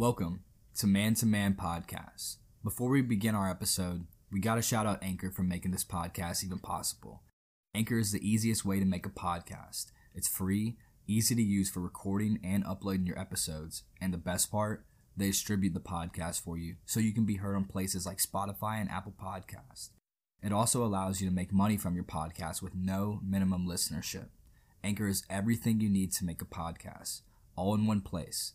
Welcome to Man to Man Podcast. Before we begin our episode, we got to shout out Anchor for making this podcast even possible. Anchor is the easiest way to make a podcast. It's free, easy to use for recording and uploading your episodes, and the best part, they distribute the podcast for you so you can be heard on places like Spotify and Apple Podcasts. It also allows you to make money from your podcast with no minimum listenership. Anchor is everything you need to make a podcast, all in one place.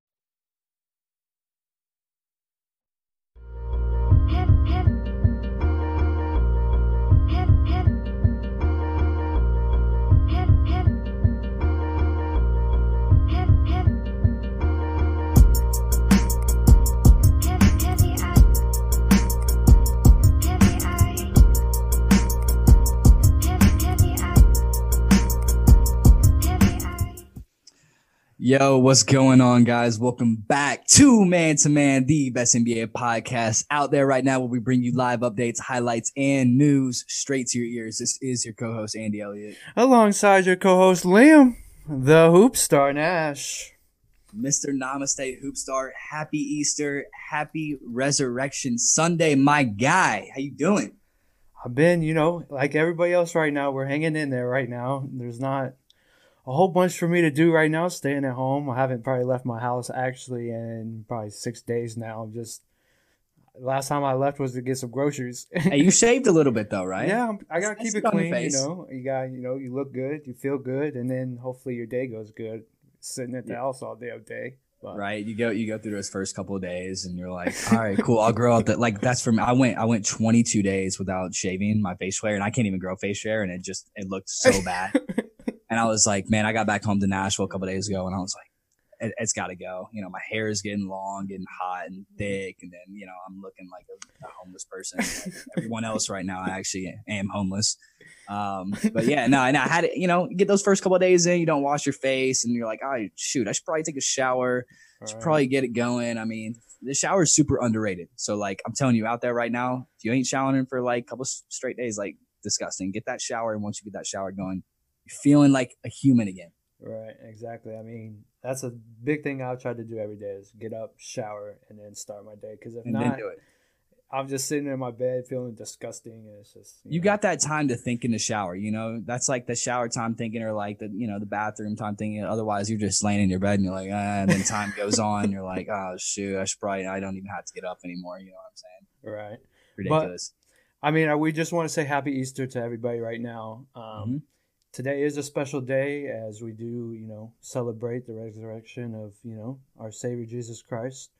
Yo, what's going on, guys? Welcome back to Man to Man, the best NBA podcast out there right now, where we bring you live updates, highlights, and news straight to your ears. This is your co host, Andy Elliott. Alongside your co host, Liam, the Hoop Star Nash. Mr. Namaste Hoopstar, happy Easter, happy Resurrection Sunday, my guy. How you doing? I've been, you know, like everybody else right now, we're hanging in there right now. There's not a whole bunch for me to do right now, staying at home. I haven't probably left my house actually in probably six days now. Just last time I left was to get some groceries. hey, you shaved a little bit though, right? Yeah, I gotta keep it clean. You know, you got you know you look good, you feel good, and then hopefully your day goes good. Sitting at the yeah. house all day, all day. But. Right, you go you go through those first couple of days, and you're like, all right, cool. I'll grow out that. Like that's from I went I went 22 days without shaving my face hair, and I can't even grow face hair, and it just it looked so bad. And I was like, man, I got back home to Nashville a couple days ago, and I was like, it, has got to go. You know, my hair is getting long, getting hot and thick, and then you know I'm looking like a, a homeless person. Like everyone else right now, I actually am homeless. Um, but yeah, no, and I had it. You know, get those first couple days in, you don't wash your face, and you're like, oh shoot, I should probably take a shower. I should probably get it going. I mean, the shower is super underrated. So like, I'm telling you out there right now, if you ain't showering for like a couple straight days, like disgusting. Get that shower, and once you get that shower going, feeling like a human again. Right, exactly. I mean, that's a big thing I've tried to do every day is get up, shower, and then start my day. Because if and not, I'm just sitting in my bed feeling disgusting, and it's just you, you know. got that time to think in the shower. You know, that's like the shower time thinking, or like the you know the bathroom time thinking. Otherwise, you're just laying in your bed and you're like, ah, and then time goes on, you're like, oh shoot, I should probably I don't even have to get up anymore. You know what I'm saying? Right. Ridiculous. But, I mean, we just want to say Happy Easter to everybody right now. Um, mm-hmm today is a special day as we do, you know, celebrate the resurrection of, you know, our Savior Jesus Christ.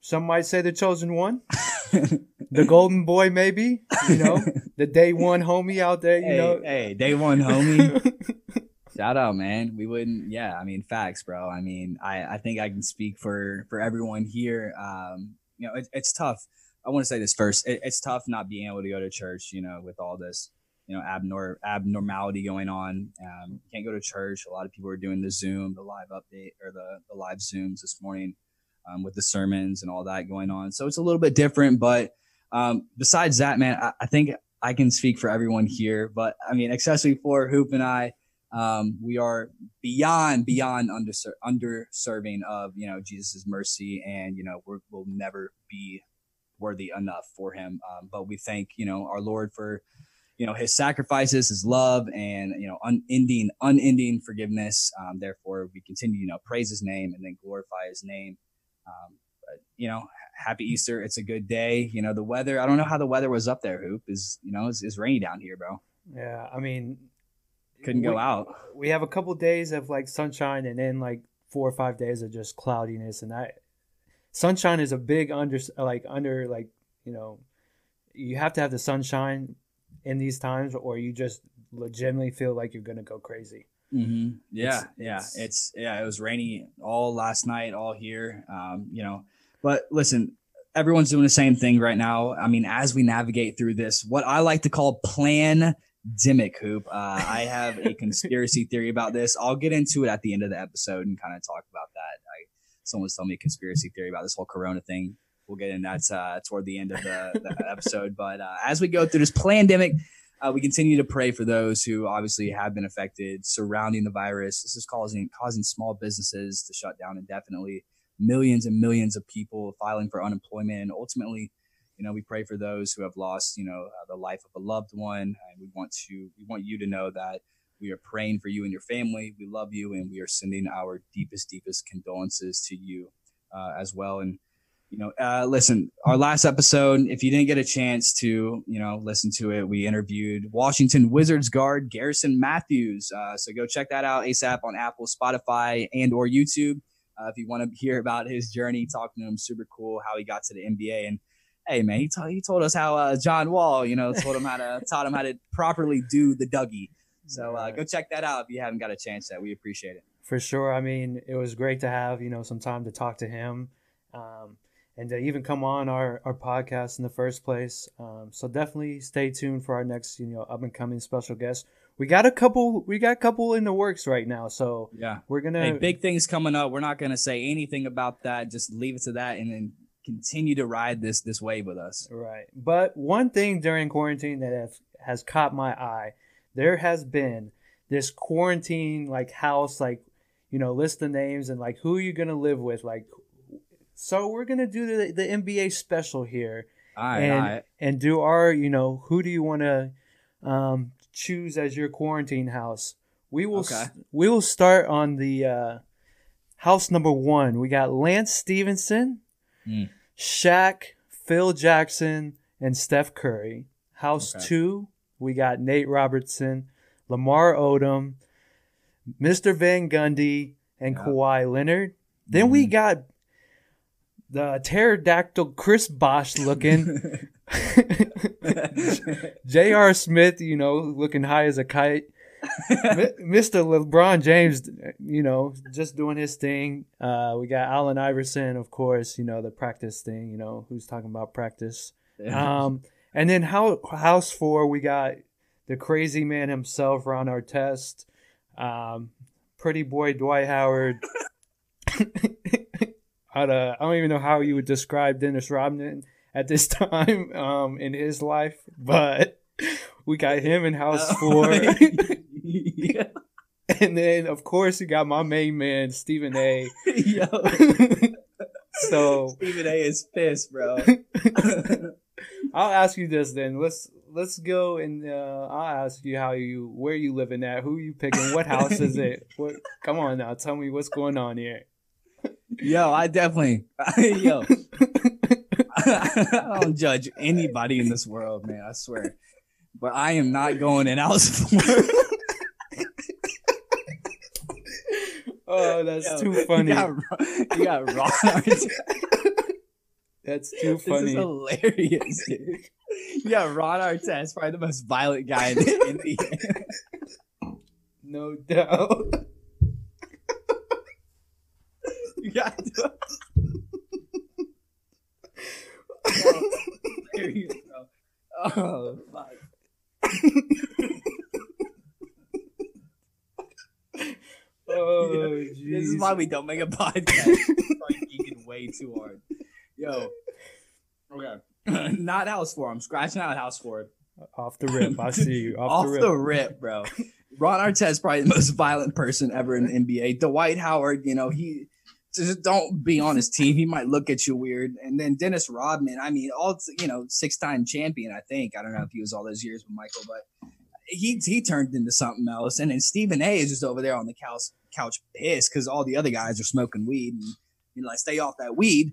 Some might say the chosen one, the golden boy, maybe, you know, the day one homie out there, you hey, know. Hey, day one homie. Shout out, man. We wouldn't, yeah, I mean, facts, bro. I mean, I, I think I can speak for, for everyone here. Um, you know, it, it's tough. I want to say this first. It, it's tough not being able to go to church, you know, with all this you know abnor- abnormality going on. Um, can't go to church. A lot of people are doing the Zoom, the live update or the the live Zooms this morning um, with the sermons and all that going on. So it's a little bit different. But um, besides that, man, I, I, think I can speak for everyone here. But I mean, especially for Hoop and I. Um, we are beyond beyond underser- underserving of you know Jesus's mercy, and you know we will never be worthy enough for him. Um, but we thank you know our Lord for you know his sacrifices his love and you know unending unending forgiveness. Um, therefore we continue you know praise his name and then glorify his name. Um, but, you know happy easter. It's a good day. You know the weather i don't know how the weather was up there hoop. Is you know it's, it's rainy down here bro. Yeah i mean couldn't we, go out. we have a couple of days of like sunshine and then like four or five days of just cloudiness. And that sunshine is a big under like under like you know you have to have the sunshine in these times, or you just legitimately feel like you're gonna go crazy. Mm-hmm. Yeah, it's, yeah, it's, it's, yeah. It was rainy all last night, all here. Um, you know, but listen, everyone's doing the same thing right now. I mean, as we navigate through this, what I like to call plan Dimick hoop. Uh, I have a conspiracy theory about this. I'll get into it at the end of the episode and kind of talk about that. I, someone's telling me a conspiracy theory about this whole Corona thing we'll get in that uh, toward the end of the, the episode. But uh, as we go through this pandemic, uh, we continue to pray for those who obviously have been affected surrounding the virus. This is causing causing small businesses to shut down indefinitely. Millions and millions of people filing for unemployment, and ultimately, you know, we pray for those who have lost, you know, uh, the life of a loved one, and we want to we want you to know that we are praying for you and your family. We love you, and we are sending our deepest, deepest condolences to you uh, as well. And you know, uh, listen, our last episode, if you didn't get a chance to, you know, listen to it, we interviewed Washington Wizards guard Garrison Matthews. Uh, so go check that out ASAP on Apple, Spotify, and or YouTube. Uh, if you want to hear about his journey, talking to him, super cool how he got to the NBA. And hey, man, he, t- he told us how uh, John Wall, you know, told him how to taught him how to properly do the Dougie. So uh, go check that out if you haven't got a chance. That we appreciate it for sure. I mean, it was great to have you know some time to talk to him. Um, and to even come on our, our podcast in the first place. Um, so definitely stay tuned for our next, you know, up and coming special guest. We got a couple, we got a couple in the works right now. So yeah, we're gonna hey, big things coming up. We're not gonna say anything about that. Just leave it to that, and then continue to ride this this wave with us. Right. But one thing during quarantine that has, has caught my eye, there has been this quarantine like house like you know list the names and like who are you gonna live with like so we're gonna do the, the NBA special here, and and do our you know who do you want to um, choose as your quarantine house? We will okay. we will start on the uh, house number one. We got Lance Stephenson, mm. Shaq, Phil Jackson, and Steph Curry. House okay. two, we got Nate Robinson, Lamar Odom, Mr. Van Gundy, and yeah. Kawhi Leonard. Then mm-hmm. we got the pterodactyl Chris Bosh looking. J.R. Smith, you know, looking high as a kite. Mr. LeBron James, you know, just doing his thing. Uh, we got Allen Iverson, of course, you know, the practice thing, you know, who's talking about practice. Um, and then how, House 4, we got the crazy man himself, Ron Artest, um, pretty boy Dwight Howard. how to, I don't even know how you would describe Dennis Rodman at this time um, in his life, but we got him in House Four. yeah. And then, of course, you got my main man, Stephen A. Yo. so Stephen A. is pissed, bro. I'll ask you this then. Let's let's go and uh, I'll ask you how you where you living at, who you picking, what house is it? What? Come on now, tell me what's going on here. Yo, I definitely, yo, I don't judge anybody in this world, man. I swear, but I am not going in house oh, that's yo, too funny. You got, you got Ron That's too funny. This is hilarious, dude. Yeah, Ron Artest, probably the most violent guy in the NBA. no doubt. You got to. oh, Oh, fuck. oh, this is why we don't make a podcast. geeking way too hard. Yo. Okay. Not house four. I'm scratching out house four. Off the rip. I see you. Off, Off the, rip. the rip, bro. Ron Artest probably the most violent person ever in the NBA. Dwight Howard, you know, he just don't be on his team. He might look at you weird. And then Dennis Rodman, I mean, all you know, six time champion. I think I don't know if he was all those years with Michael, but he he turned into something else. And then Stephen A. is just over there on the couch couch pissed because all the other guys are smoking weed and you know, like stay off that weed.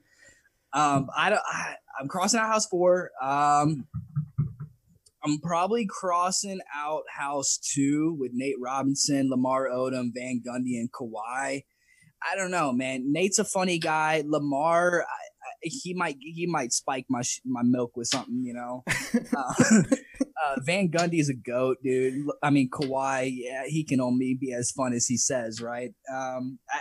Um, I don't. I, I'm crossing out house four. Um, I'm probably crossing out house two with Nate Robinson, Lamar Odom, Van Gundy, and Kawhi. I don't know, man. Nate's a funny guy. Lamar, I, I, he might he might spike my my milk with something, you know. uh, uh, Van Gundy is a goat, dude. I mean, Kawhi, yeah, he can only be as fun as he says, right? Um, I,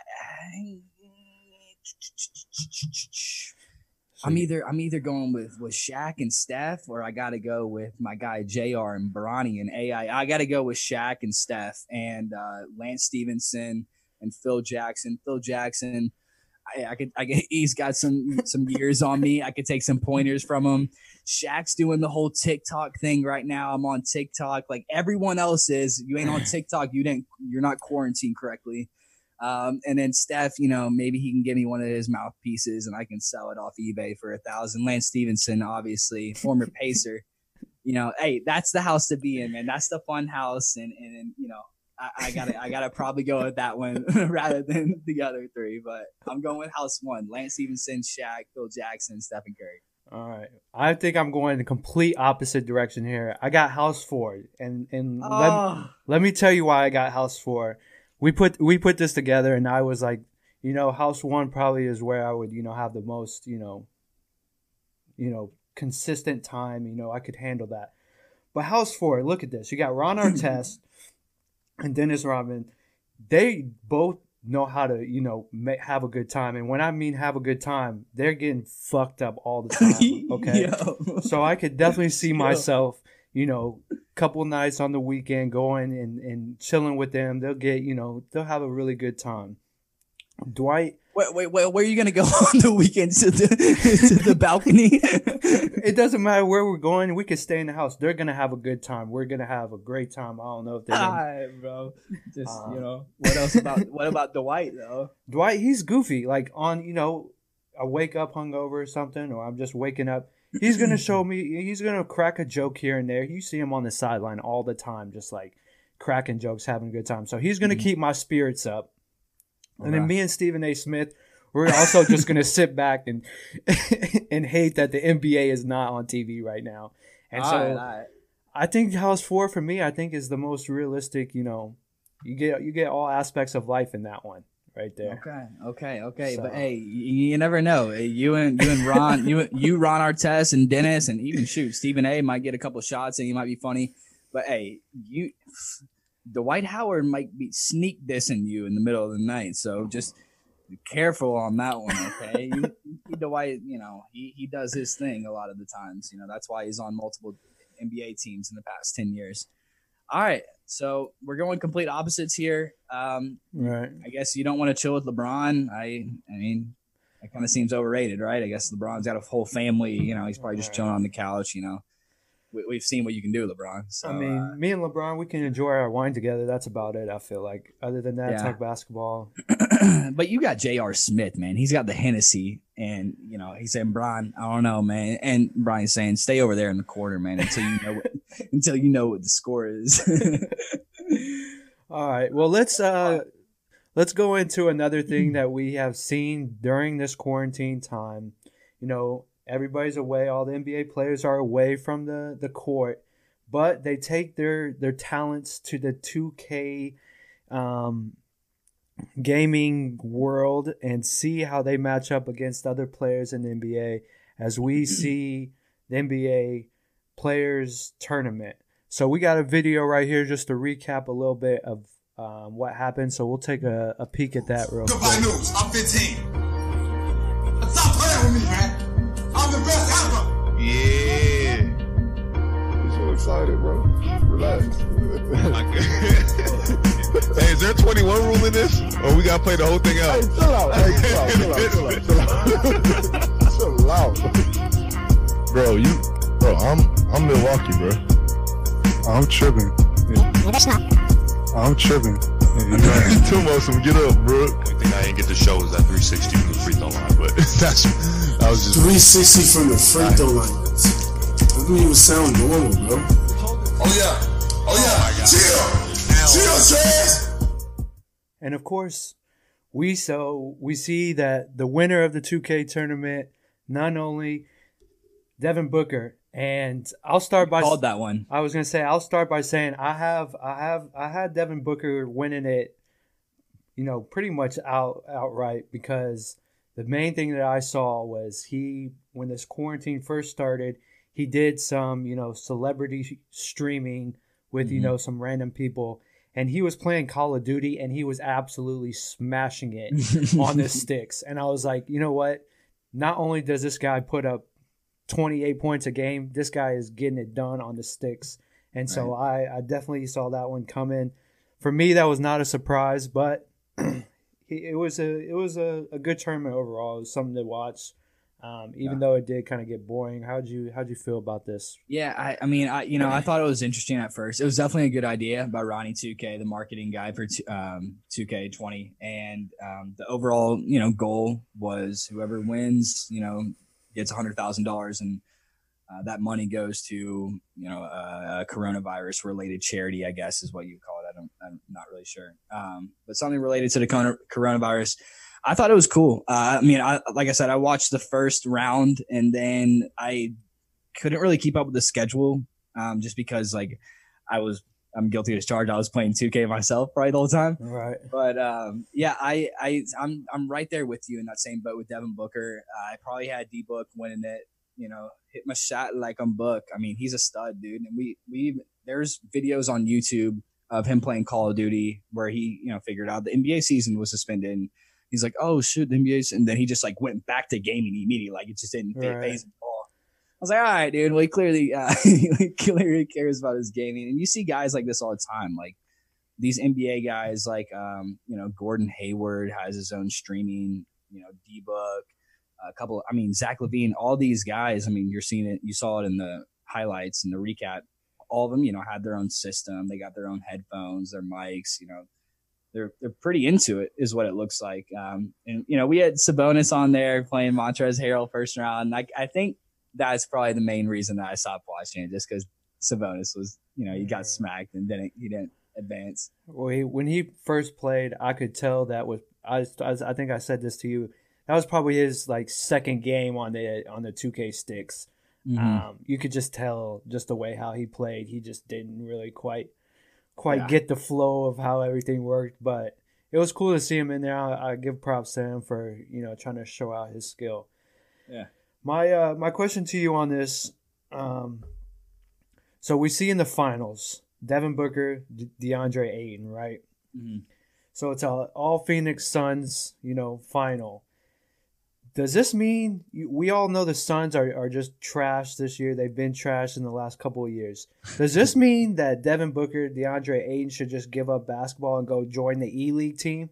am either I'm either going with with Shaq and Steph, or I got to go with my guy Jr. and Bronny and AI. I got to go with Shaq and Steph and uh, Lance Stephenson and Phil Jackson. Phil Jackson, I, I could, I could, he's got some some years on me. I could take some pointers from him. Shaq's doing the whole TikTok thing right now. I'm on TikTok, like everyone else is. You ain't on TikTok. You didn't. You're not quarantined correctly. Um, and then Steph, you know, maybe he can give me one of his mouthpieces and I can sell it off eBay for a thousand. Lance Stephenson, obviously, former Pacer. You know, hey, that's the house to be in, man. That's the fun house, and and you know, I, I, gotta I gotta probably go with that one rather than the other three. But I'm going with house one: Lance Stephenson, Shaq, Phil Jackson, Stephen Curry. All right, I think I'm going in the complete opposite direction here. I got house four, and and oh. let, let me tell you why I got house four we put we put this together, and I was like, you know, house one probably is where I would you know have the most you know, you know, consistent time. You know, I could handle that. But house four, look at this. You got Ron Artest and Dennis Rodman. They both know how to, you know, make, have a good time. And when I mean have a good time, they're getting fucked up all the time. Okay. so I could definitely see myself, you know, couple nights on the weekend going and, and chilling with them. They'll get, you know, they'll have a really good time. Dwight. Wait, wait, wait, where are you gonna go on the weekend to the to the balcony? it doesn't matter where we're going. We can stay in the house. They're gonna have a good time. We're gonna have a great time. I don't know if they're. Gonna... bro. Just uh, you know, what else about what about Dwight though? Dwight, he's goofy. Like on, you know, I wake up hungover or something, or I'm just waking up He's gonna show me. He's gonna crack a joke here and there. You see him on the sideline all the time, just like cracking jokes, having a good time. So he's gonna mm-hmm. keep my spirits up. And then me and Stephen A. Smith, we're also just gonna sit back and and hate that the NBA is not on TV right now. And all so right, right. I think House Four for me, I think is the most realistic. You know, you get you get all aspects of life in that one right there. Okay, okay, okay. So. But hey, you, you, never know. Eh, you and you and Ron, you you Ron Artest and Dennis, and even shoot Stephen A. might get a couple shots and he might be funny. But hey, you Dwight Howard might be sneak dissing you in the middle of the night. So just careful on that one, okay? Dwight, you know, he, he does his thing a lot of the times. You know, that's why he's on multiple NBA teams in the past 10 years. All right. So we're going complete opposites here. Um, right. I guess you don't want to chill with LeBron. I, I mean, that kind of seems overrated, right? I guess LeBron's got a whole family. You know, he's probably just chilling on the couch. You know, we, have seen what you can do, LeBron. So, I mean, uh, me and LeBron, we can enjoy our wine together. That's about it. I feel like. Other than that, yeah. talk basketball. but you got J.R. Smith, man. He's got the Hennessy, and you know he's saying, "Brian, I don't know, man." And Brian's saying, "Stay over there in the corner, man, until you know what, until you know what the score is." All right. Well, let's uh, let's go into another thing that we have seen during this quarantine time. You know, everybody's away. All the NBA players are away from the the court, but they take their their talents to the 2K um, gaming world and see how they match up against other players in the NBA as we see the NBA players tournament. So we got a video right here just to recap a little bit of um, what happened. So we'll take a, a peek at that real Goodbye quick. news. I'm 15. Stop playing with me, man. I'm the best ever. Yeah. You're so excited, bro. Relax. hey, is there a 21 rule in this? Or we gotta play the whole thing out? Hey, chill out. Hey, chill out, chill out, chill out. Chill out. Bro, you, bro, I'm, I'm Milwaukee, bro. I'm tripping. Yeah. I'm tripping. Yeah, Too much, get up, bro. The only thing I didn't get to show was that 360 from the free throw line, but that's, I was just 360 from the free throw line. That doesn't even sound normal, bro. Oh yeah. Oh yeah, oh, chill, chill, Chaz. And of course, we so we see that the winner of the 2K tournament, not only Devin Booker, and I'll start by called that one. I was gonna say I'll start by saying I have I have I had Devin Booker winning it, you know, pretty much out outright because the main thing that I saw was he when this quarantine first started, he did some you know celebrity streaming with mm-hmm. you know some random people and he was playing Call of Duty and he was absolutely smashing it on the sticks. And I was like, you know what? Not only does this guy put up 28 points a game, this guy is getting it done on the sticks. And so right. I, I definitely saw that one come in. For me, that was not a surprise, but it was a it was a, a good tournament overall. It was something to watch. Um, even Yeah. though it did kind of get boring, how'd you how'd you feel about this? Yeah, I, I mean, I you know, I thought it was interesting at first. It was definitely a good idea by Ronnie 2K, the marketing guy for um, 2K20, and um, the overall you know goal was whoever wins, you know, gets hundred thousand dollars, and uh, that money goes to you know a, a coronavirus related charity, I guess is what you call it. I don't, I'm not really sure, um, but something related to the coronavirus. I thought it was cool. Uh, I mean, I, like I said, I watched the first round and then I couldn't really keep up with the schedule um, just because like I was I'm guilty as charged. I was playing 2K myself probably the whole time. Right. But um, yeah, I I I'm I'm right there with you in that same boat with Devin Booker. Uh, I probably had D Book winning it. You know, hit my shot like I'm Book. I mean, he's a stud, dude. And we we there's videos on YouTube of him playing Call of Duty where he you know figured out the NBA season was suspended. And he's like, oh shoot, the NBA's, and then he just like went back to gaming immediately. Like it just didn't Right. phase him at all. I was like, all right, dude. Well, he clearly, uh, he clearly cares about his gaming, and you see guys like this all the time. Like these NBA guys, like um, you know, Gordon Hayward has his own streaming. You know, D Book, a couple. I mean, Zach LaVine. All these guys. I mean, you're seeing it. You saw it in the highlights and the recap. All of them, you know, had their own system. They got their own headphones, their mics. You know, they're they're pretty into it, is what it looks like. Um, and you know, we had Sabonis on there playing Montrezl Harrell first round. Like I think that's probably the main reason that I stopped watching it, just because Sabonis was, you know, he got smacked and didn't he didn't advance. Well, he, when he first played, I could tell that was I, I I think I said this to you. That was probably his like second game on the on the 2K sticks. Mm-hmm. Um, you could just tell just the way how he played. He just didn't really quite quite Yeah. get the flow of how everything worked, but it was cool to see him in there. I, I give props to him for you know trying to show out his skill. Yeah. My uh, my question to you on this, um, so we see in the finals Devin Booker, De- DeAndre Ayton, right? Mhm. So it's a all Phoenix Suns, you know, final. Does this mean we all know the Suns are, are just trash this year? They've been trash in the last couple of years. Does this mean that Devin Booker, DeAndre Ayton should just give up basketball and go join the E League team?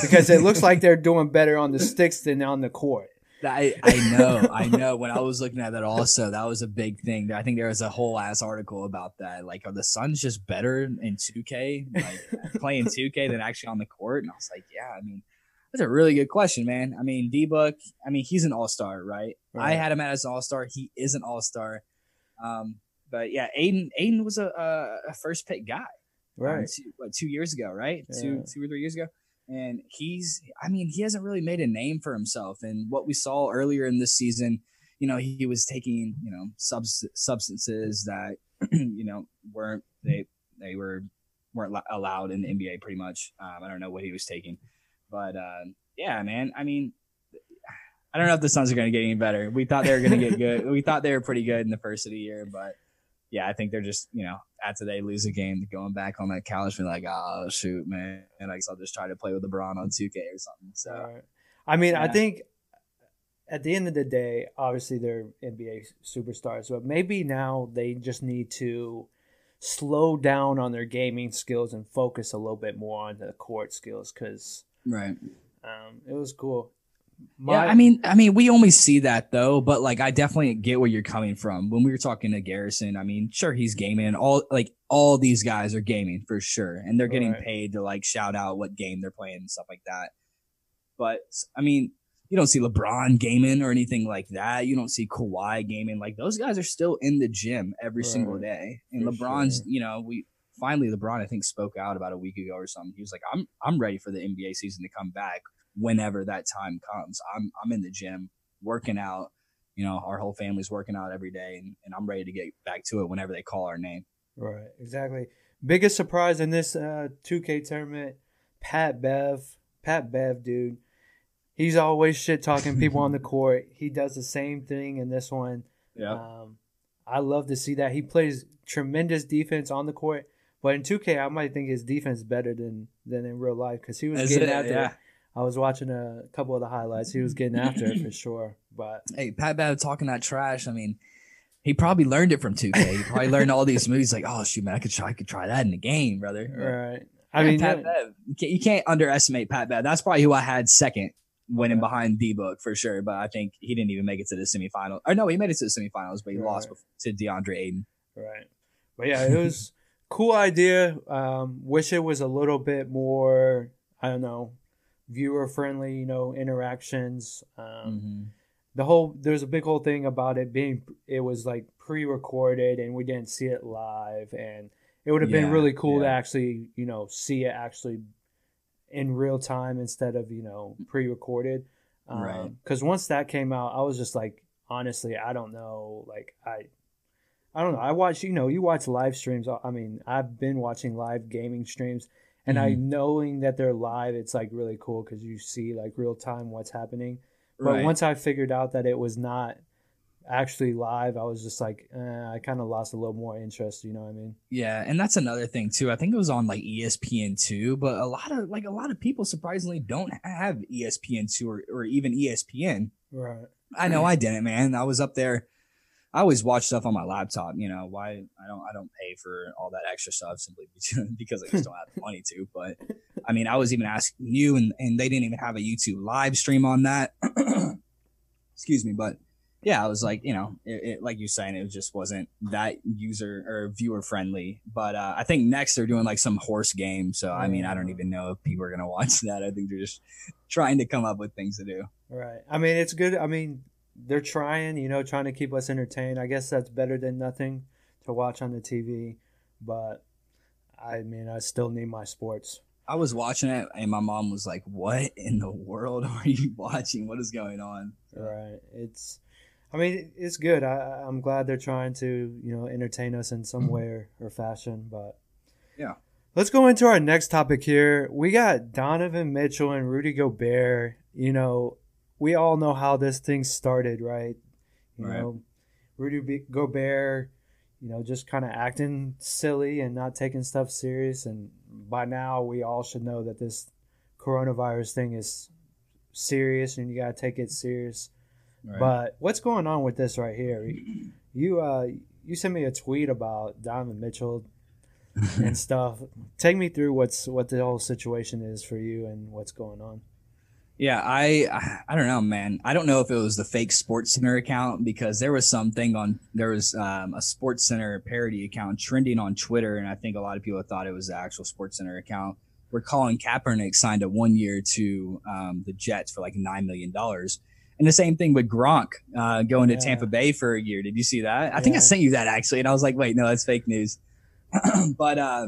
Because it looks like they're doing better on the sticks than on the court. I, I know, I know. When I was looking at that, also that was a big thing. I think there was a whole ass article about that. Like, are the Suns just better in 2K, like playing 2K than actually on the court? And I was like, yeah. I mean, that's a really good question, man. I mean, D Book. I mean, he's an All Star, right? I had him as an All Star. He is an All Star. Um, but yeah, Ayton, Ayton was a, a, a first pick guy. um, Right. two, what, two years ago, right? Two, Yeah. two or three years ago. And he's, I mean, he hasn't really made a name for himself. And what we saw earlier in this season, you know, he, was taking, you know, subs- substances that, you know, weren't, they, they were, weren't allowed in the NBA pretty much. Um, I don't know what he was taking, but, uh, yeah, man, I mean, I don't know if the Suns are going to get any better. We thought they were going to get good. We thought they were pretty good in the first of the year, but yeah, I think they're just, you know, after they lose a game, going back on that couch, being like, oh, shoot, man. And I guess I'll just try to play with LeBron on 2K or something. So, Right. I mean, I think at the end of the day, obviously they're NBA superstars, but maybe now they just need to slow down on their gaming skills and focus a little bit more on the court skills because right. um, it was cool. yeah, I mean, I mean, we only see that though, but like, I definitely get where you're coming from. When we were talking to Garrison, I mean, sure, he's gaming, all like all these guys are gaming for sure, and they're getting Right. paid to like shout out what game they're playing and stuff like that. But I mean, you don't see LeBron gaming or anything like that. You don't see Kawhi gaming. Like those guys are still in the gym every single day, and For LeBron's, sure. you know, we finally LeBron I think spoke out about a week ago or something. He was like, "I'm I'm ready for the NBA season to come back." whenever that time comes. I'm I'm in the gym working out. You know, our whole family's working out every day, and, and I'm ready to get back to it whenever they call our name. right, exactly. Biggest surprise in this uh, 2K tournament, Pat Bev. Pat Bev, dude. He's always shit talking people on the court. He does the same thing in this one. Um, I love to see that he plays tremendous defense on the court, but in 2K, I might think his defense is better than than in real life because he was Is getting it? after. Yeah. it. I was watching a couple of the highlights. He was getting after it for sure. But Hey, Pat Bev talking that trash. I mean, he probably learned it from 2K. He probably learned all these moves. Like, oh shoot, man, I could try, I could try that in the game, brother. right, I mean, Pat yeah, Bev. You can't, you can't underestimate Pat Bev. That's probably who I had second, winning behind D Book for sure. But I think he didn't even make it to the semifinal. Or no, he made it to the semifinals, but he lost to DeAndre Ayton. Right. But yeah, it was cool idea. Um, wish it was a little bit more, I don't know, viewer friendly, you know, interactions. Um, Mm-hmm. The whole there's a big whole thing about it being it was like pre-recorded and we didn't see it live and it would have been really cool to actually, you know, see it actually in real time instead of, you know, pre-recorded. Right. Because once that came out, I was just like, honestly, I don't know. Like, I, I don't know. I watch, you know, you watch live streams. I mean, I've been watching live gaming streams, and I Mm-hmm. knowing that they're live, it's like really cool because you see like real time what's happening. But Right. once I figured out that it was not actually live, I was just like, eh, I kind of lost a little more interest. You know what I mean? Yeah, and that's another thing too. I think it was on like ESPN two, but a lot of like a lot of people surprisingly don't have ESPN two or, or even ESPN. Right. I know I didn't, man. I was up there. I always watch stuff on my laptop. You know why I don't I don't pay for all that extra stuff simply because I just don't have the money to. But I mean, I was even asking you, and and they didn't even have a YouTube live stream on that. Excuse me, but yeah, I was like, you know, it, it, like you're saying, it just wasn't that user or viewer friendly. But uh, I think next they're doing like some horse game. So I mean, I don't even know if people are gonna watch that. I think they're just trying to come up with things to do. Right. I mean, it's good. I mean, they're trying, you know, trying to keep us entertained. I guess that's better than nothing to watch on the TV. But I mean, I still need my sports. I was watching it and my mom was like, What in the world are you watching? What is going on? Right. It's, I mean, it's good. I, I'm glad they're trying to, you know, entertain us in some mm-hmm. way or, or fashion. But Yeah. let's go into our next topic here. We got Donovan Mitchell and Rudy Gobert. You know, we all know how this thing started, right? You Right. know, Rudy Gobert, you know, just kind of acting silly and not taking stuff serious. And by now, we all should know that this coronavirus thing is serious and you got to take it serious. Right. But what's going on with this right here? You uh you sent me a tweet about Donovan Mitchell and stuff. Take me through what's what the whole situation is for you and what's going on. Yeah, I I don't know, man. I don't know if it was the fake Sports Center account because there was something on there was um, a Sports Center parody account trending on Twitter, and I think a lot of people thought it was the actual Sports Center account. Where Colin Kaepernick signed a one year to um, the Jets for like nine million dollars, and the same thing with Gronk uh, going to Tampa Bay for a year. Did you see that? I think I sent you that actually, and I was like, wait, no, that's fake news. but uh,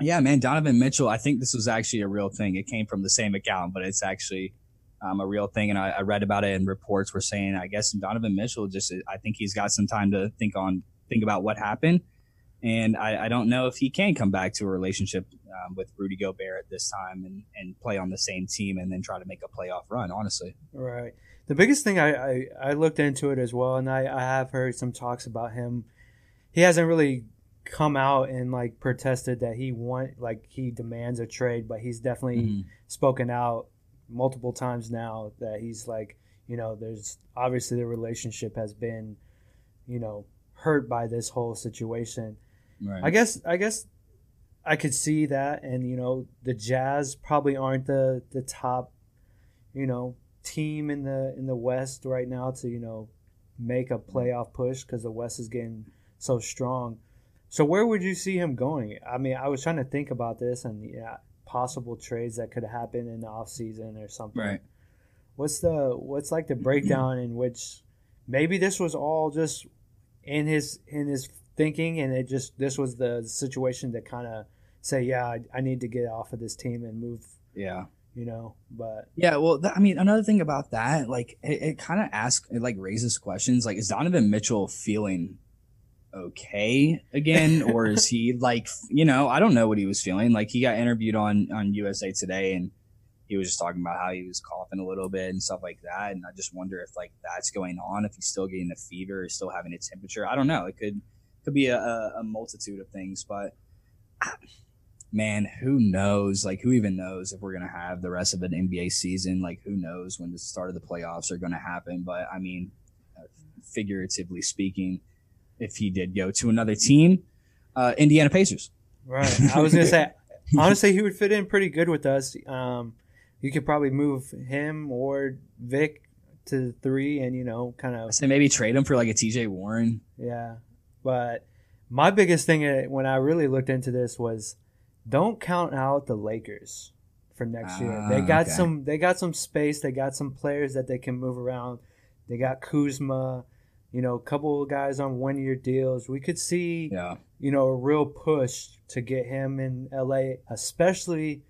yeah, man, Donovan Mitchell. I think this was actually a real thing. It came from the same account, but it's actually um, a real thing. And I, I read about it, and reports were saying, I guess Donovan Mitchell just, I think he's got some time to think on, think about what happened. And I, I don't know if he can come back to a relationship um, with Rudy Gobert at this time and, and play on the same team and then try to make a playoff run. Honestly, Right. The biggest thing I, I, I looked into it as well, and I, I have heard some talks about him. He hasn't really come out and like protested that he want like he demands a trade, but he's definitely Mhm. spoken out multiple times now that he's like, you know, there's obviously the relationship has been, you know, hurt by this whole situation. right? I guess I guess I could see that, and you know, the Jazz probably aren't the the top, you know, team in the in the West right now to you know make a playoff push because the West is getting so strong. So where would you see him going? I mean, I was trying to think about this and yeah, possible trades that could happen in the off season or something. Right. What's the what's like the breakdown in which maybe this was all just in his in his thinking and it just this was the situation to kind of say yeah I, I need to get off of this team and move yeah. you know but Yeah, well, th- I mean, another thing about that, like, it, it kind of asks, it like raises questions. Like, is Donovan Mitchell feeling okay again, or is he like, you know, I don't know what he was feeling. Like, he got interviewed on on USA Today, and he was just talking about how he was coughing a little bit and stuff like that. And I just wonder if like that's going on, if he's still getting a fever, or still having a temperature. I don't know. It could could be a, a, multitude of things, but man, who knows? Like, who even knows if we're gonna have the rest of an NBA season? Like, who knows when the start of the playoffs are gonna happen? But I mean, uh, figuratively speaking, if he did go to another team, uh, Indiana Pacers. right i was gonna say honestly, he would fit in pretty good with us. Um, you could probably move him or Vic to three, and you know, kind of. say maybe trade him for like a TJ Warren. Yeah, but my biggest thing uh, when I really looked into this was, don't count out the Lakers for next year. They Ah, got okay. some. They got some space. They got some players that they can move around. They got Kuzma. You know, a couple of guys on one year deals. We could see Yeah. you know, a real push to get him in LA, especially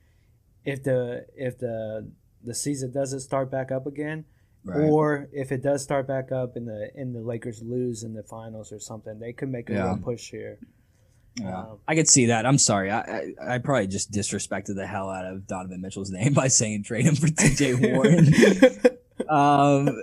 if the if the the season doesn't start back up again, Right. or if it does start back up and the and the Lakers lose in the finals or something, they could make a Yeah. real push here. Yeah, Um, I could see that. I'm sorry. I, I I probably just disrespected the hell out of Donovan Mitchell's name by saying trade him for TJ Warren. um,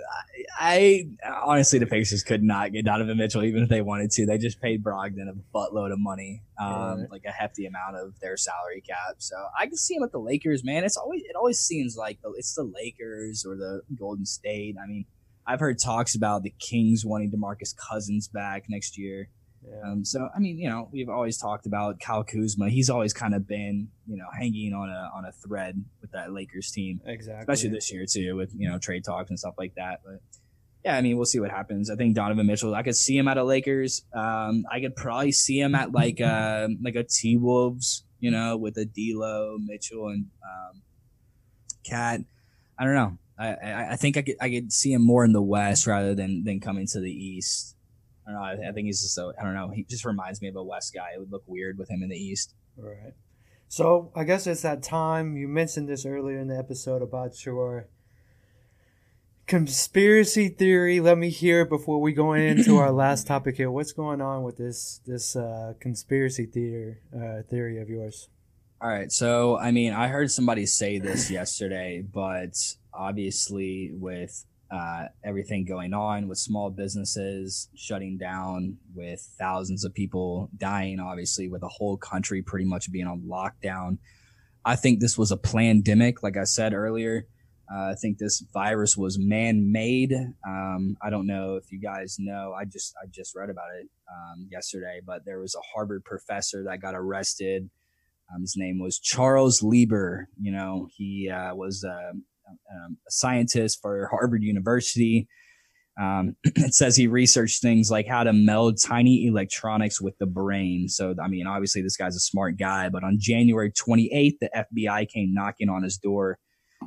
I, honestly, the Pacers could not get Donovan Mitchell even if they wanted to. They just paid Brogdon a buttload of money, um, Right. like a hefty amount of their salary cap. So I can see him at the Lakers, man. It's always it always seems like the, it's the Lakers or the Golden State. I mean, I've heard talks about the Kings wanting Demarcus Cousins back next year. yeah. Um, so I mean, you know, we've always talked about Kyle Kuzma. He's always kind of been, you know, hanging on a on a thread with that Lakers team, exactly. especially this year too, with you know trade talks and stuff like that. But yeah, I mean, we'll see what happens. I think Donovan Mitchell. I could see him at a Lakers. Um, I could probably see him at like a like a T Wolves, you know, with a D'Lo, Mitchell, and um, Cat. I don't know. I, I I think I could I could see him more in the West rather than than coming to the East. I don't know. I, I think he's just so I don't know. He just reminds me of a West guy. It would look weird with him in the East. Right. So I guess it's that time. You mentioned this earlier in the episode about your conspiracy theory. Let me hear it before we go into our last topic here. What's going on with this this uh, conspiracy theory uh, theory of yours? All right. So, I mean, I heard somebody say this yesterday, but obviously, with uh, everything going on, with small businesses shutting down, with thousands of people dying, obviously, with a whole country pretty much being on lockdown, I think this was a pandemic. Like I said earlier, uh, I think this virus was man-made. Um, I don't know if you guys know. I just I just read about it um, yesterday, but there was a Harvard professor that got arrested. Um, his name was Charles Lieber. You know, he uh, was uh, um, a scientist for Harvard University. Um, it says he researched things like how to meld tiny electronics with the brain. So, I mean, obviously, this guy's a smart guy. But on January 28th, the FBI came knocking on his door.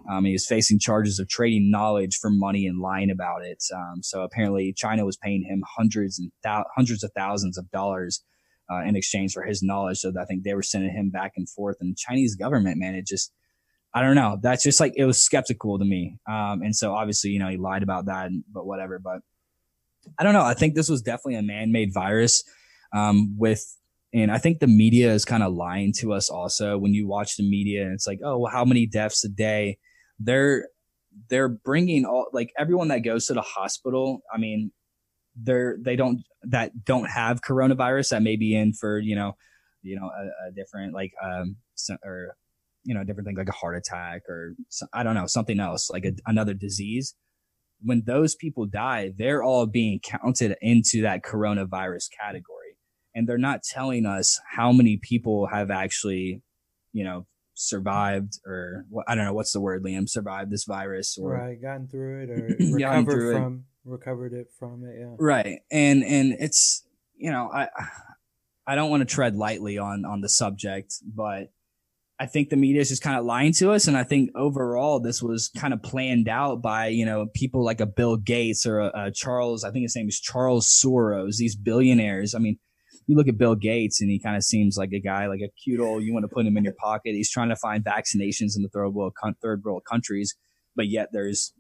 Um, he was facing charges of trading knowledge for money and lying about it. Um, so apparently, China was paying him hundreds and hundreds of thousands of dollars uh, in exchange for his knowledge. So I think they were sending him back and forth. And the Chinese government, man, it just, I don't know. That's just like, it was skeptical to me. Um, and so obviously, you know, he lied about that, but whatever. But I don't know. I think this was definitely a man made virus um, with, and I think the media is kind of lying to us also. When you watch the media and it's like, oh, well, how many deaths a day? They're, they're bringing all like everyone that goes to the hospital. I mean, they're they don't that don't have coronavirus that may be in for you know you know a, a different like um or you know different thing like a heart attack or I don't know something else like a, another disease. When those people die, they're all being counted into that coronavirus category, and they're not telling us how many people have actually, you know, survived or I don't know what's the word, Liam, survived this virus or Right, gotten through it or recovered through it. from recovered it from it. Yeah. right and and it's you know i i don't want to tread lightly on on the subject but i think the media is just kind of lying to us and i think overall this was kind of planned out by you know people like a bill gates or a, a charles i think his name is charles soros these billionaires i mean you look at bill gates and he kind of seems like a guy like a cute old you want to put him in your pocket. He's trying to find vaccinations in the third world third world countries but yet there's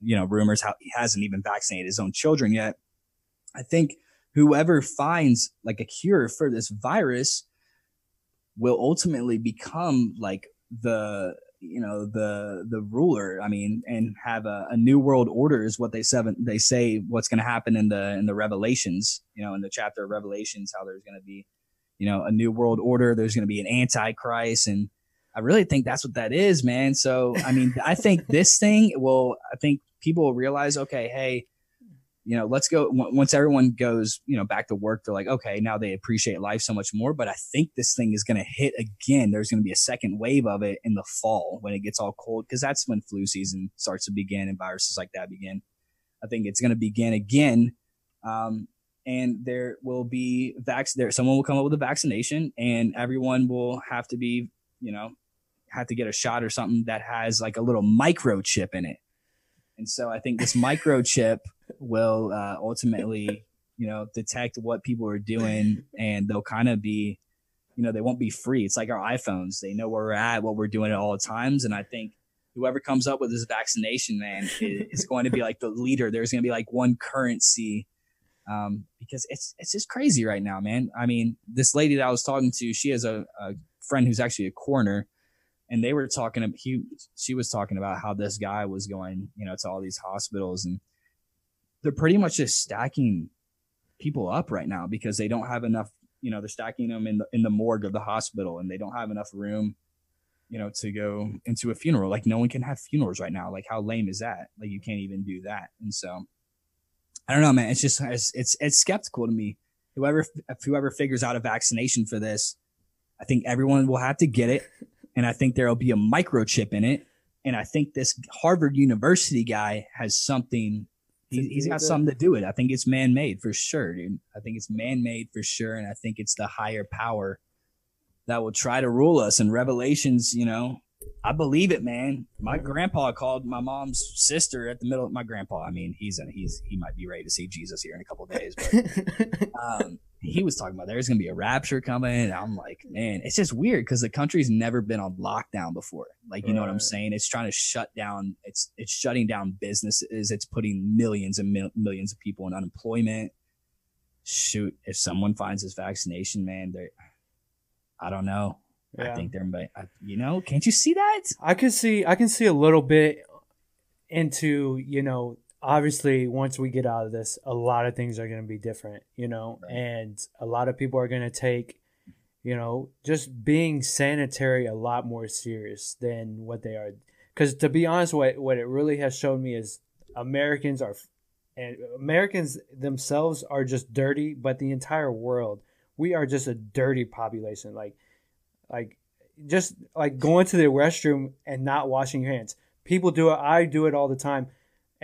you know rumors how he hasn't even vaccinated his own children yet. I think whoever finds like a cure for this virus will ultimately become like the you know the the ruler i mean and have a, a new world order is what they seven they say what's going to happen in the in the revelations you know in the chapter of revelations how there's going to be you know a new world order there's going to be an antichrist and I really think that's what that is, man. So, I mean, I think this thing will, I think people will realize, okay, hey, you know, let's go once everyone goes, you know, back to work, they're like, okay, now they appreciate life so much more. But I think this thing is going to hit again. There's going to be a second wave of it in the fall when it gets all cold, because that's when flu season starts to begin and viruses like that begin. I think it's going to begin again. Um, and there will be vac there. Someone will come up with a vaccination and everyone will have to be, you know, have to get a shot or something that has like a little microchip in it. And so I think this microchip will uh, ultimately, you know, detect what people are doing and they'll kind of be, you know, they won't be free. It's like our iPhones. They know where we're at, what we're doing at all times. And I think whoever comes up with this vaccination, man, is going to be like the leader. There's going to be like one currency um, because it's it's just crazy right now, man. I mean, this lady that I was talking to, she has a, a friend who's actually a coroner, and they were talking. He she was talking about how this guy was going, you know, to all these hospitals, and they're pretty much just stacking people up right now because they don't have enough. You know, they're stacking them in the in the morgue of the hospital, and they don't have enough room you know, to go into a funeral. Like no one can have funerals right now. Like how lame is that? Like you can't even do that. And so I don't know, man. It's just it's it's, it's skeptical to me. Whoever whoever figures out a vaccination for this, I think everyone will have to get it, and I think there'll be a microchip in it. And I think this Harvard University guy has something. He, he's got something to do with it. I think it's man made for sure, dude. I think it's man made for sure, and I think it's the higher power that will try to rule us. And Revelations, you know, I believe it, man. My grandpa called my mom's sister at the middle of my grandpa. I mean, he's a, he's he might be ready to see Jesus here in a couple days, but um, he was talking about there's gonna be a rapture coming. And I'm like, man, it's just weird because the country's never been on lockdown before. Like, you know what I'm saying? It's trying to shut down. It's it's shutting down businesses. It's putting millions and mil- millions of people in unemployment. Shoot, if someone finds this vaccination, man, they I don't know. Yeah. I think they're, you know, can't you see that? I can see, I can see a little bit into, you know, obviously once we get out of this, a lot of things are going to be different, you know, right. and a lot of people are going to take, you know, just being sanitary a lot more serious than what they are. Because to be honest, what what it really has shown me is Americans are, and Americans themselves are just dirty, but the entire world, we are just a dirty population. Like like just like going to the restroom and not washing your hands. People do it. I do it all the time,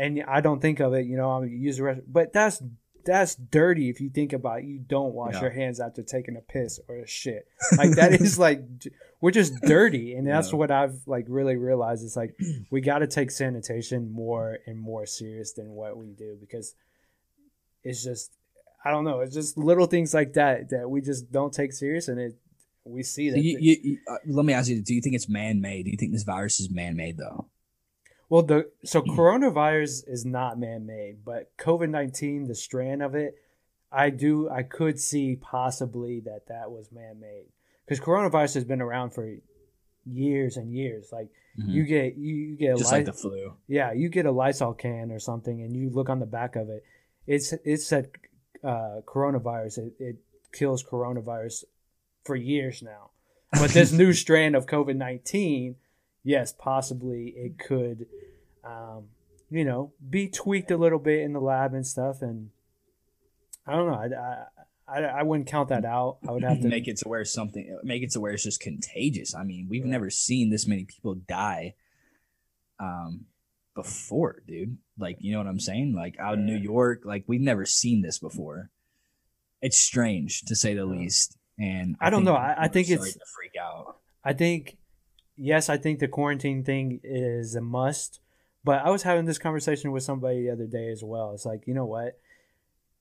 and I don't think of it. You know, I'm use the restroom, but that's that's dirty if you think about it. You don't wash yeah. your hands after taking a piss or a shit. Like that is like we're just dirty, and that's yeah. what I've like really realized. Is like we got to take sanitation more and more serious than what we do because it's just I don't know. It's just little things like that that we just don't take serious, and it we see that. You, you, you, uh, let me ask you: Do you think it's man-made? Do you think this virus is man-made, though? Well, the so coronavirus is not man-made, but COVID nineteen, the strand of it, I do, I could see possibly that that was man-made because coronavirus has been around for years and years. Like mm-hmm. you get you, you get just like the flu. Yeah, you get a Lysol can or something, and you look on the back of it. It's it said uh, coronavirus. It, it kills coronavirus for years now. But this new strand of COVID 19, yes, possibly it could, um, you know, be tweaked a little bit in the lab and stuff. And I don't know. I, I, I wouldn't count that out. I would have to make it to where something, make it to where it's just contagious. I mean, we've yeah. never seen this many people die um, before, dude. Like, you know what I'm saying? Like out in New York, like we've never seen this before. It's strange to say the least. And I, I don't know. I, I think it's to freak out. I think yes, I think the quarantine thing is a must. But I was having this conversation with somebody the other day as well. It's like, you know what?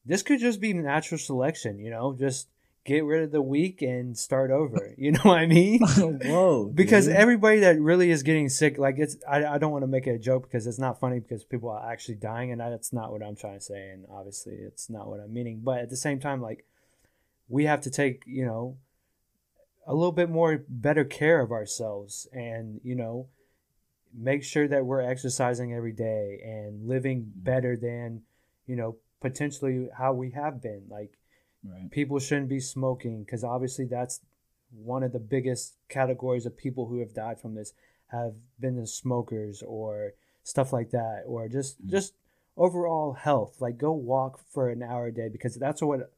This could just be natural selection, you know, just get rid of the weak and start over. You know what I mean? Whoa. because dude. everybody that really is getting sick, like it's, I, I don't want to make it a joke because it's not funny because people are actually dying and that's not what I'm trying to say. And obviously it's not what I'm meaning. But at the same time, like we have to take, you know, a little bit more better care of ourselves and, you know, make sure that we're exercising every day and living mm-hmm. better than, you know, potentially how we have been. Like, right. people shouldn't be smoking because obviously that's one of the biggest categories of people who have died from this have been the smokers or stuff like that or just mm-hmm. just overall health. Like go walk for an hour a day because that's what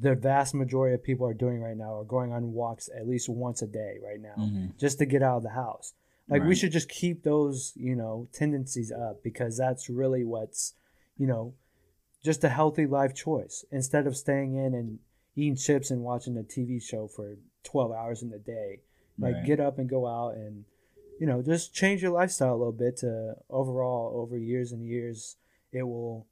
the vast majority of people are doing right now are going on walks at least once a day right now Mm-hmm. just to get out of the house. Like we should just keep those, you know, tendencies up because that's really what's, you know, just a healthy life choice instead of staying in and eating chips and watching a TV show for 12 hours in the day. Like Right. get up and go out and you know, just change your lifestyle a little bit to overall over years and years it will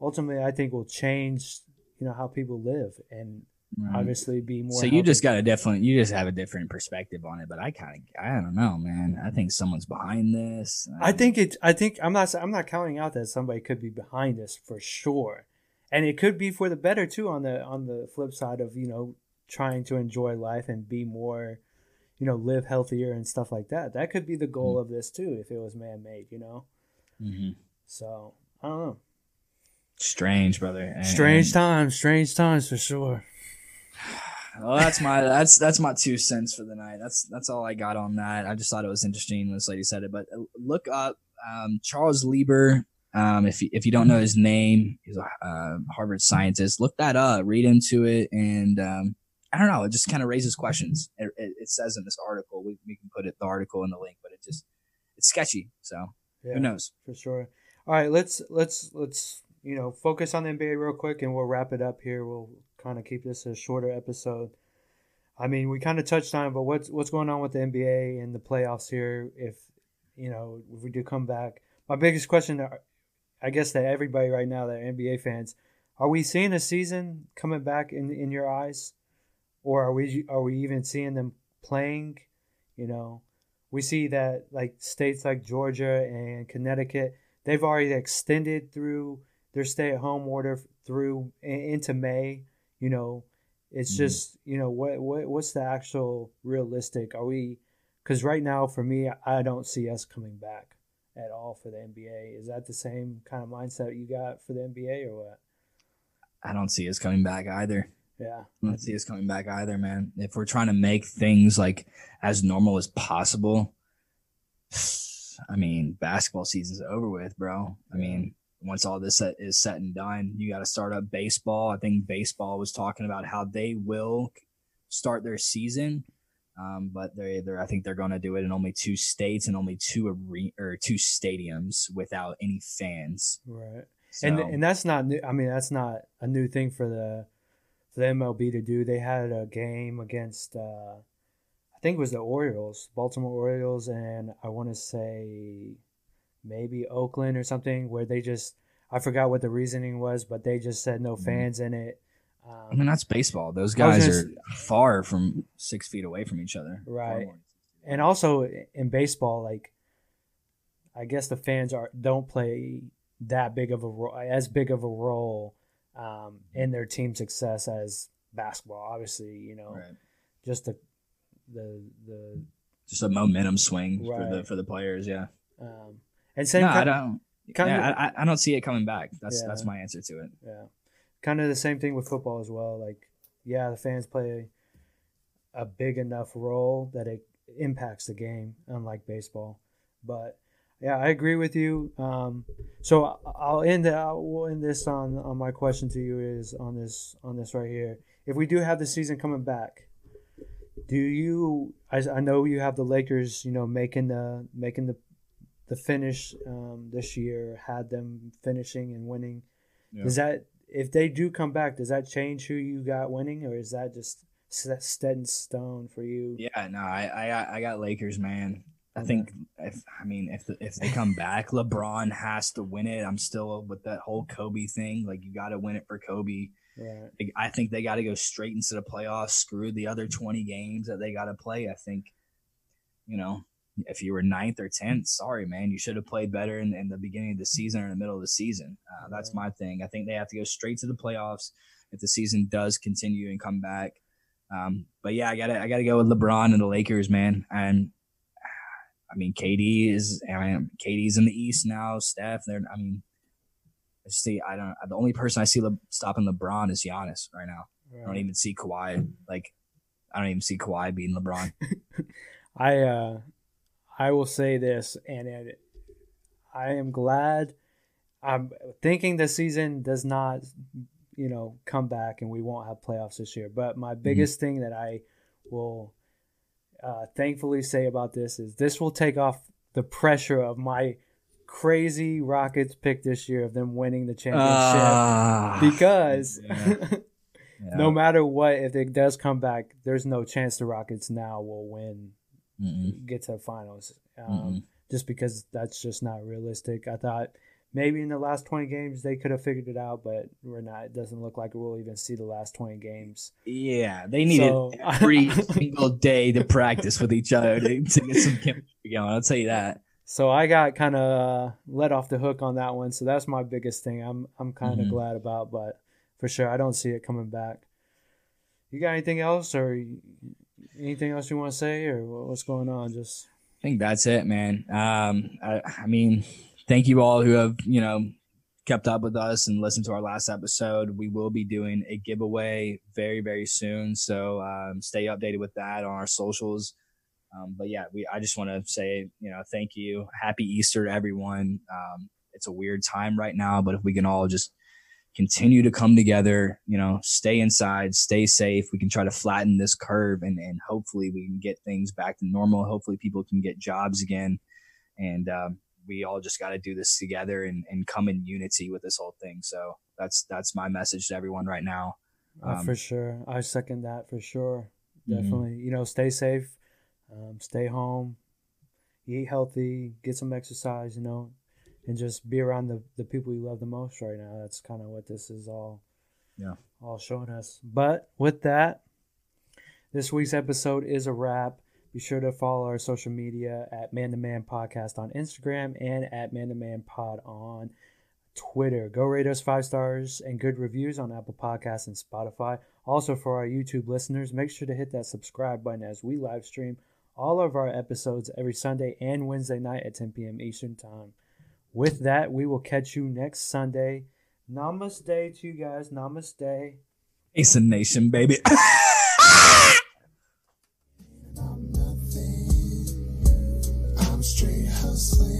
ultimately I think will change, you know, how people live and Right. obviously be more So you just got a different, you just have a different perspective on it. But I kind of, I don't know, man. I think someone's behind this. I think it. I think I'm not. I'm not counting out that somebody could be behind this for sure, and it could be for the better too. On the on the flip side of you know trying to enjoy life and be more, you know, live healthier and stuff like that. That could be the goal Mm. of this too, if it was man made. You know. Mhm. So I don't know. Strange, brother. And- Strange times. Strange times for sure. Well, that's my that's that's my two cents for the night. That's that's all I got on that. I just thought it was interesting when this lady said it. But uh, look up um, Charles Lieber. Um, if you, if you don't know his name, he's a uh, Harvard scientist. Look that up, read into it, and um, I don't know. It just kind of raises questions. It, it, it says in this article, we, we can put it the article in the link, but it just it's sketchy. So Yeah. who knows? for sure. All right, let's let's let's you know focus on the NBA real quick, and we'll wrap it up here. We'll kind of keep this a shorter episode. I mean, we kind of touched on it, but what's what's going on with the NBA and the playoffs here? If you know, if we do come back, my biggest question, I guess, that everybody right now, that NBA fans, are we seeing a season coming back in in your eyes, or are we are we even seeing them playing? You know, we see that like states like Georgia and Connecticut, they've already extended through their stay-at-home order through into May. You know, it's Mhm. just you know what what what's the actual realistic? Are we? Because right now, for me, I don't see us coming back at all for the NBA. Is that the same kind of mindset you got for the NBA or what? I don't see us coming back either. Yeah, I don't see us coming back either, man. If we're trying to make things like as normal as possible, I mean, basketball season's over with, bro. I mean, once all this is set and done, you got to start up baseball. I think baseball was talking about how they will start their season, um, but they they're I think they're going to do it in only two states and only two or two stadiums without any fans. right. So, and and that's not new. I mean, that's not a new thing for the for the MLB to do. They had a game against uh, I think it was the Orioles, Baltimore Orioles, and I want to say maybe Oakland or something, where they just I forgot what the reasoning was, but they just said no Mhm. fans in it. I mean, Um, that's baseball. Those guys gonna are far from six feet away from each other. Right. and also in baseball, like I guess the fans are don't play that big of a role, as big of a role um, in their team success as basketball. Obviously, you know, Right. just the the the Just a momentum swing for the for the players. Yeah. um, and same no, I don't. kind yeah, of I, I don't see it coming back. That's Yeah. that's my answer to it. yeah, kind of the same thing with football as well. Like, yeah, the fans play a big enough role that it impacts the game, unlike baseball. But yeah, I agree with you. Um, so I'll end it. I'll end this on on my question to you is on this on this right here. If we do have the season coming back, do you? I, I know you have the Lakers. You know, making the making the the finish um, this year. Had them finishing and winning. Yeah. Does that if they do come back, does that change who you got winning, or is that just set in stone for you? Yeah, no, I I, I got Lakers, man. I think if I mean if the, if they come back, LeBron has to win it. I'm still with that whole Kobe thing. Like you got to win it for Kobe. Like, I think they got to go straight into the playoffs. Screw the other 20 games that they got to play. I think, you know, if you were ninth or tenth, sorry, man, you should have played better in, in the beginning of the season or in the middle of the season. Uh, that's my thing. I think they have to go straight to the playoffs if the season does continue and come back. Um, but yeah, I gotta I gotta go with LeBron and the Lakers, man. And I mean, KD is I mean, KD's in the East now. Steph, they're I mean, I see I don't the only person I see Le, stopping LeBron is Giannis right now. I don't even see Kawhi. Like, I don't even see Kawhi beating LeBron. I uh, I will say this, and it, I am glad. I'm thinking the season does not, you know, come back and we won't have playoffs this year. But my biggest mm-hmm. thing that I will uh, thankfully say about this is this will take off the pressure of my crazy Rockets pick this year of them winning the championship uh, because yeah. Yeah. no matter what, if it does come back, there's no chance the Rockets now will win, Mm-mm. get to the finals. Um, just because that's just not realistic. I thought maybe in the last 20 games they could have figured it out, but we're not. It doesn't look like we'll even see the last 20 games. Yeah, they needed so, every single day to practice with each other to, to get some chemistry going. I'll tell you that. So I got kind of uh, let off the hook on that one. So that's my biggest thing. I'm I'm kind of mm-hmm. glad about, but for sure I don't see it coming back. You got anything else or anything else you want to say or what's going on? Just I think that's it, man. Um, I, I mean, thank you all who have you know kept up with us and listened to our last episode. We will be doing a giveaway very very soon, so um, stay updated with that on our socials. Um, but yeah, we I just want to say you know thank you, happy Easter to everyone. Um, it's a weird time right now, but if we can all just continue to come together, you know, stay inside, stay safe. We can try to flatten this curve and, and hopefully we can get things back to normal. Hopefully people can get jobs again. And um, we all just got to do this together and, and come in unity with this whole thing. So that's, that's my message to everyone right now. Uh, um, uh, for sure. I second that for sure. Mm-hmm. Definitely. Mm-hmm. You know, stay safe, um, stay home, eat healthy, get some exercise, you know, and just be around the, the people you love the most right now. That's kind of what this is all yeah all showing us. But with that, this week's episode is a wrap. Be sure to follow our social media at Man to Man Podcast on Instagram and at Man to Man Pod on Twitter. Go rate us five stars and good reviews on Apple Podcasts and Spotify. Also, for our YouTube listeners, make sure to hit that subscribe button as we live stream all of our episodes every Sunday and Wednesday night at 10 p.m. Eastern Time with that, we will catch you next Sunday. Namaste to you guys. Namaste. It's a nation, baby. I'm straight hustling.